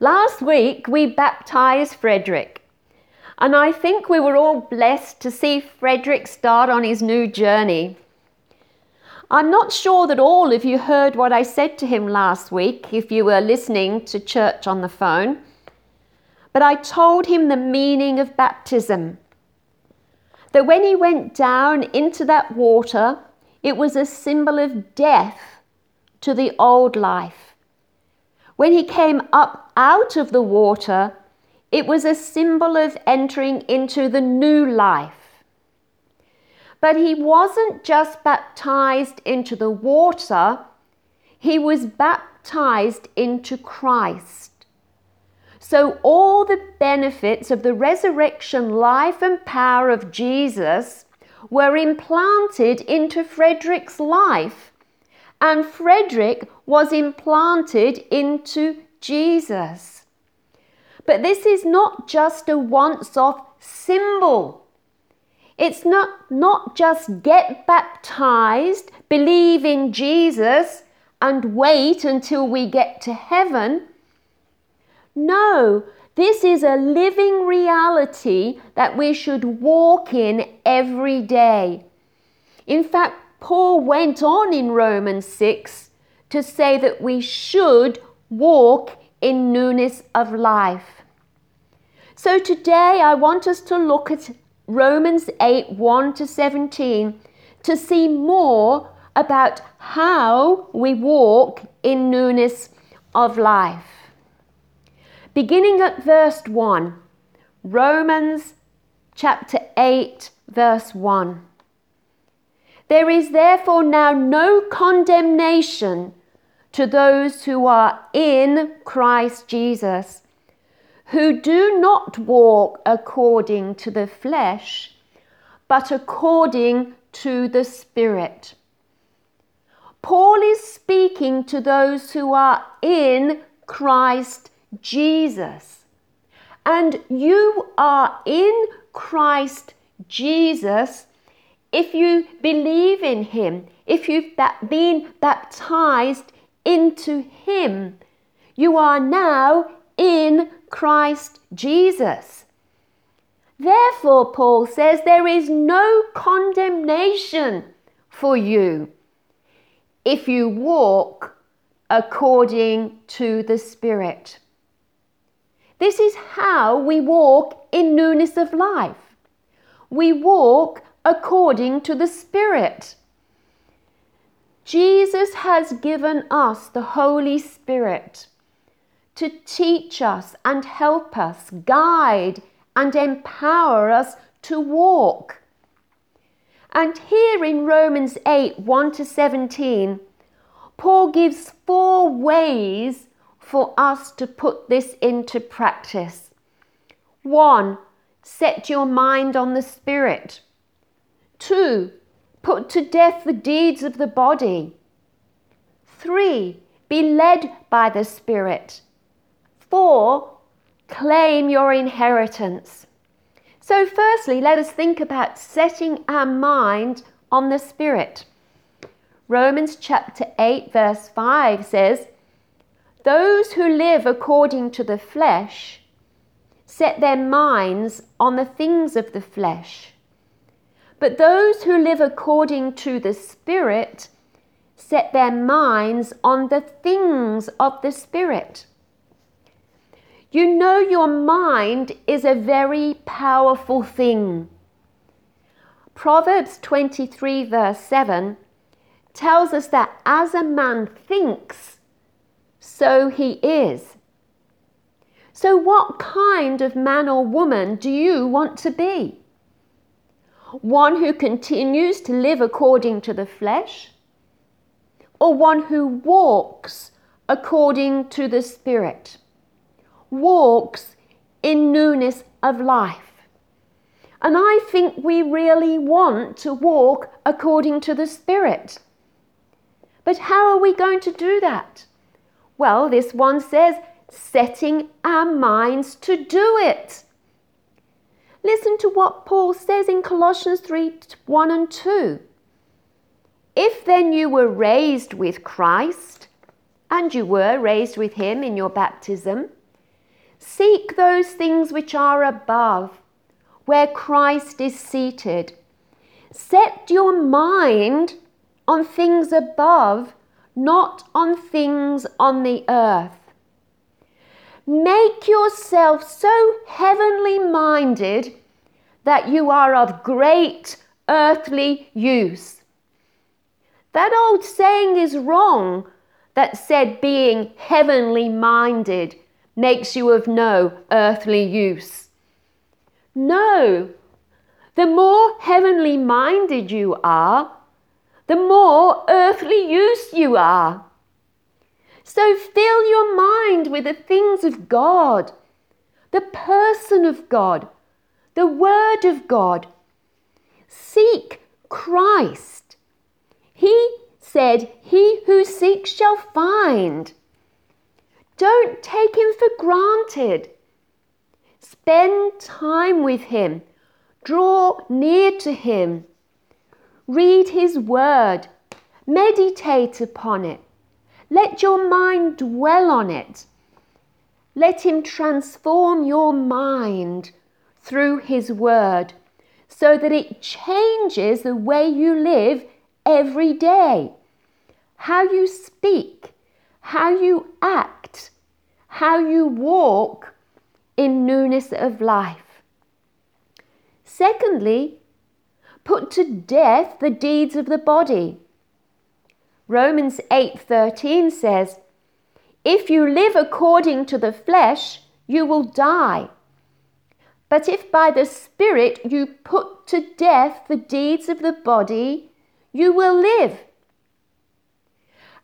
Last week we baptized Frederick, and I think we were all blessed to see Frederick start on his new journey. I'm not sure that all of you heard what I said to him last week if you were listening to church on the phone, but I told him the meaning of baptism. That when he went down into that water, it was a symbol of death to the old life. When he came up out of the water, it was a symbol of entering into the new life. But he wasn't just baptized into the water, he was baptized into Christ. So, all the benefits of the resurrection life and power of Jesus were implanted into Frederick's life, and Frederick was implanted into Jesus. But this is not just a once off symbol it's not, not just get baptized, believe in Jesus, and wait until we get to heaven. No, this is a living reality that we should walk in every day. In fact, Paul went on in Romans 6 to say that we should walk in newness of life. So today I want us to look at Romans 8 1 to 17 to see more about how we walk in newness of life. Beginning at verse 1, Romans chapter 8, verse 1. There is therefore now no condemnation to those who are in Christ Jesus who do not walk according to the flesh, but according to the Spirit. Paul is speaking to those who are in Christ Jesus. And you are in Christ Jesus if you believe in Him, if you've been baptized into Him. You are now in Christ Jesus. Therefore, Paul says, there is no condemnation for you if you walk according to the Spirit. This is how we walk in newness of life. We walk according to the Spirit. Jesus has given us the Holy Spirit to teach us and help us, guide and empower us to walk. And here in Romans 8 1 to 17, Paul gives four ways for us to put this into practice. One, set your mind on the Spirit. Two, put to death the deeds of the body. Three, be led by the Spirit. Four, claim your inheritance. So, firstly, let us think about setting our mind on the Spirit. Romans chapter 8, verse 5 says, Those who live according to the flesh set their minds on the things of the flesh. But those who live according to the Spirit set their minds on the things of the Spirit. You know, your mind is a very powerful thing. Proverbs 23, verse 7 tells us that as a man thinks, so he is. So, what kind of man or woman do you want to be? One who continues to live according to the flesh, or one who walks according to the Spirit? walks in newness of life. And I think we really want to walk according to the Spirit. But how are we going to do that? Well, this one says, setting our minds to do it. Listen to what Paul says in Colossians 3 1 and 2. If then you were raised with Christ, and you were raised with him in your baptism, Seek those things which are above, where Christ is seated. Set your mind on things above, not on things on the earth. Make yourself so heavenly minded that you are of great earthly use. That old saying is wrong that said being heavenly minded makes you of no earthly use. No, the more heavenly minded you are, the more earthly use you are. So fill your mind with the things of God, the person of God, the Word of God. Seek Christ. He said, He who seeks shall find. Don't take him for granted. Spend time with him. Draw near to him. Read his word. Meditate upon it. Let your mind dwell on it. Let him transform your mind through his word so that it changes the way you live every day. How you speak, how you act, how you walk in newness of life. Secondly, put to death the deeds of the body. Romans 8:13 says, "If you live according to the flesh, you will die. But if by the Spirit you put to death the deeds of the body, you will live."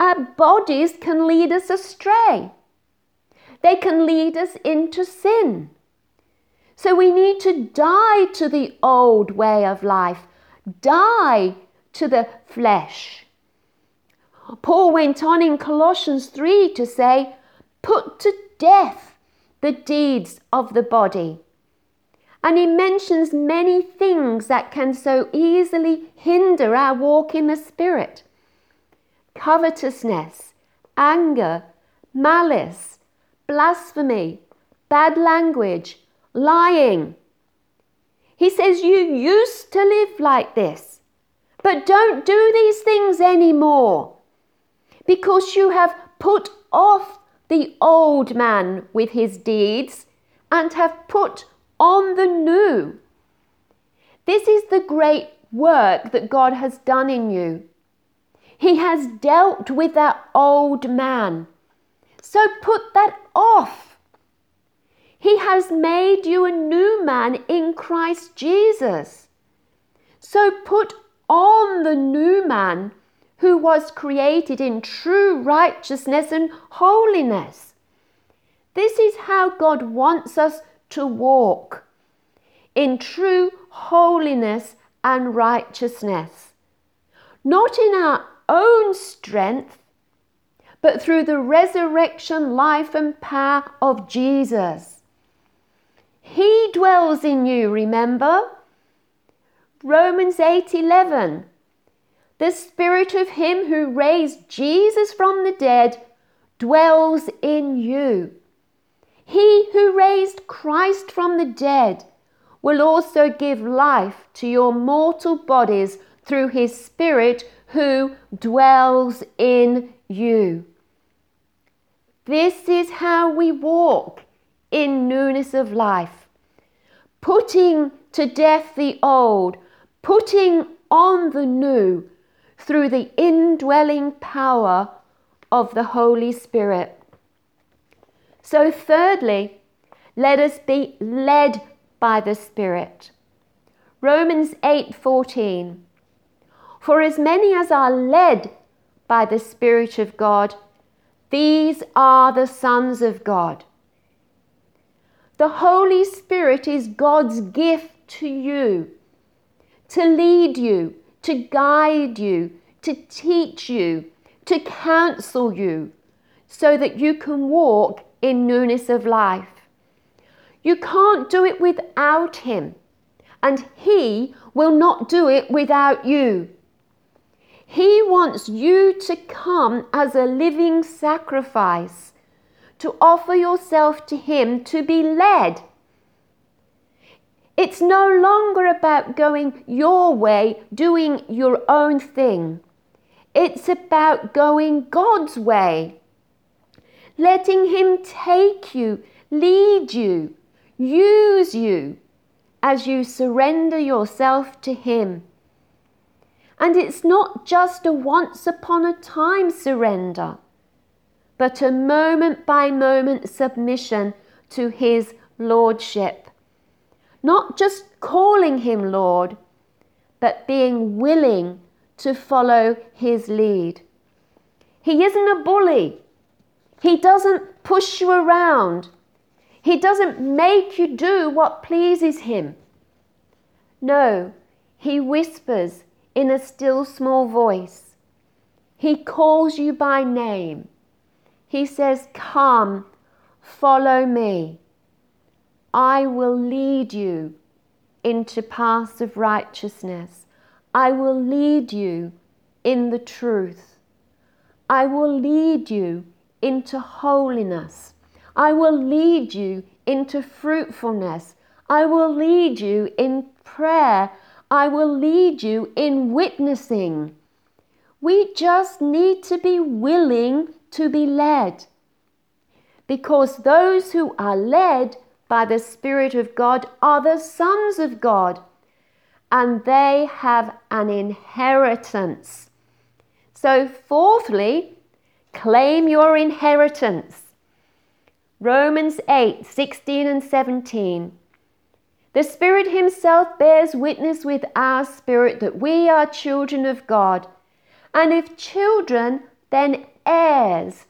Our bodies can lead us astray. They can lead us into sin. So we need to die to the old way of life, die to the flesh. Paul went on in Colossians 3 to say, Put to death the deeds of the body. And he mentions many things that can so easily hinder our walk in the Spirit covetousness, anger, malice, blasphemy, bad language, lying. He says, You used to live like this, but don't do these things anymore because you have put off the old man with his deeds and have put on the new. This is the great work that God has done in you. He has dealt with that old man. So put that off. He has made you a new man in Christ Jesus. So put on the new man who was created in true righteousness and holiness. This is how God wants us to walk in true holiness and righteousness, not in our own strength, but through the resurrection life and power of Jesus. He dwells in you, remember? Romans 8:11 The spirit of him who raised Jesus from the dead dwells in you. He who raised Christ from the dead will also give life to your mortal bodies through his spirit who dwells in you. This is how we walk in newness of life, putting to death the old, putting on the new through the indwelling power of the Holy Spirit. So, thirdly, let us be led by the Spirit. Romans 8:14 for as many as are led by the Spirit of God, these are the sons of God. The Holy Spirit is God's gift to you to lead you, to guide you, to teach you, to counsel you, so that you can walk in newness of life. You can't do it without Him, and He will not do it without you. He wants you to come as a living sacrifice, to offer yourself to Him to be led. It's no longer about going your way, doing your own thing. It's about going God's way, letting Him take you, lead you, use you as you surrender yourself to Him. And it's not just a once upon a time surrender, but a moment by moment submission to His Lordship. Not just calling Him Lord, but being willing to follow His lead. He isn't a bully. He doesn't push you around. He doesn't make you do what pleases him. No, he whispers in a still small voice. He calls you by name. He says, Come, follow me. I will lead you into paths of righteousness. I will lead you in the truth. I will lead you into holiness. I will lead you into fruitfulness. I will lead you in prayer. I will lead you in witnessing. We just need to be willing to be led. Because those who are led by the Spirit of God are the sons of God, and they have an inheritance. So, fourthly, claim your inheritance. Romans 8 16 and 17. The Spirit Himself bears witness with our spirit that we are children of God. And if children, then heirs,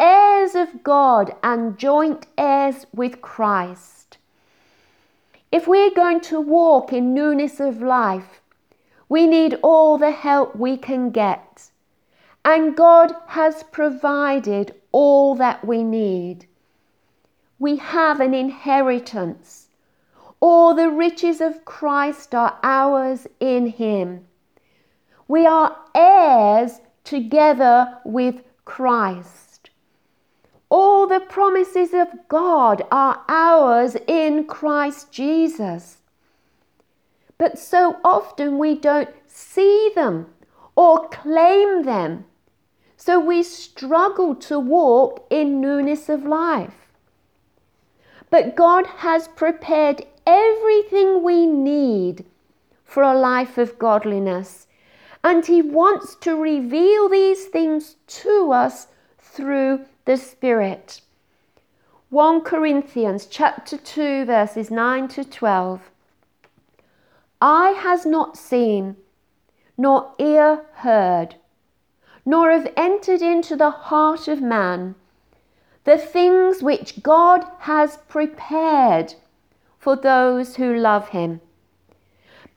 heirs of God and joint heirs with Christ. If we're going to walk in newness of life, we need all the help we can get. And God has provided all that we need we have an inheritance. All the riches of Christ are ours in Him. We are heirs together with Christ. All the promises of God are ours in Christ Jesus. But so often we don't see them or claim them. So we struggle to walk in newness of life. But God has prepared everything we need for a life of godliness. And He wants to reveal these things to us through the Spirit. 1 Corinthians chapter 2 verses 9 to 12. Eye has not seen, nor ear heard, nor have entered into the heart of man the things which God has prepared for those who love Him.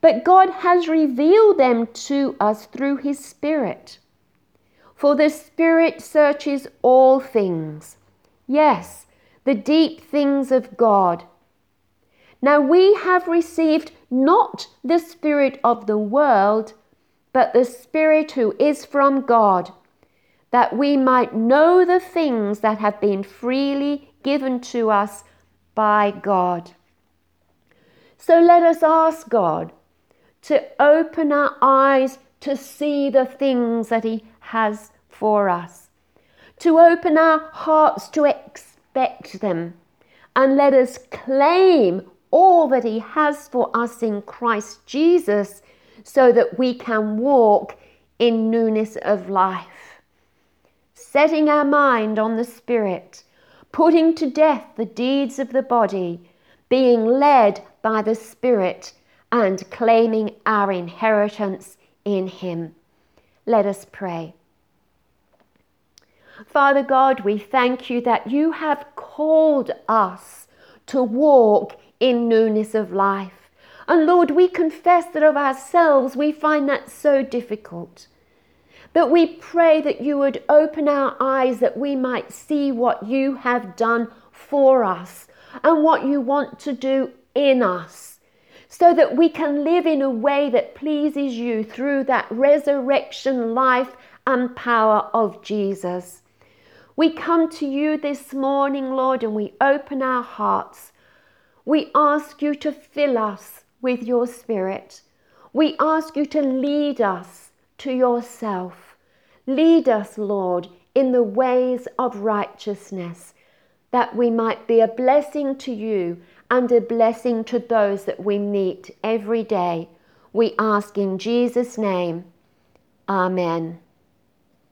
But God has revealed them to us through His Spirit. For the Spirit searches all things, yes, the deep things of God. Now we have received not the Spirit of the world, but the Spirit who is from God that we might know the things that have been freely given to us by God. So let us ask God to open our eyes to see the things that He has for us, to open our hearts to expect them, and let us claim all that He has for us in Christ Jesus so that we can walk in newness of life setting our mind on the Spirit, putting to death the deeds of the body, being led by the Spirit, and claiming our inheritance in Him. Let us pray. Father God, we thank you that you have called us to walk in newness of life. And Lord, we confess that of ourselves we find that so difficult. But we pray that you would open our eyes that we might see what you have done for us and what you want to do in us so that we can live in a way that pleases you through that resurrection life and power of Jesus. We come to you this morning, Lord, and we open our hearts. We ask you to fill us with your Spirit. We ask you to lead us to yourself. Lead us, Lord, in the ways of righteousness, that we might be a blessing to you and a blessing to those that we meet every day. We ask in Jesus' name. Amen.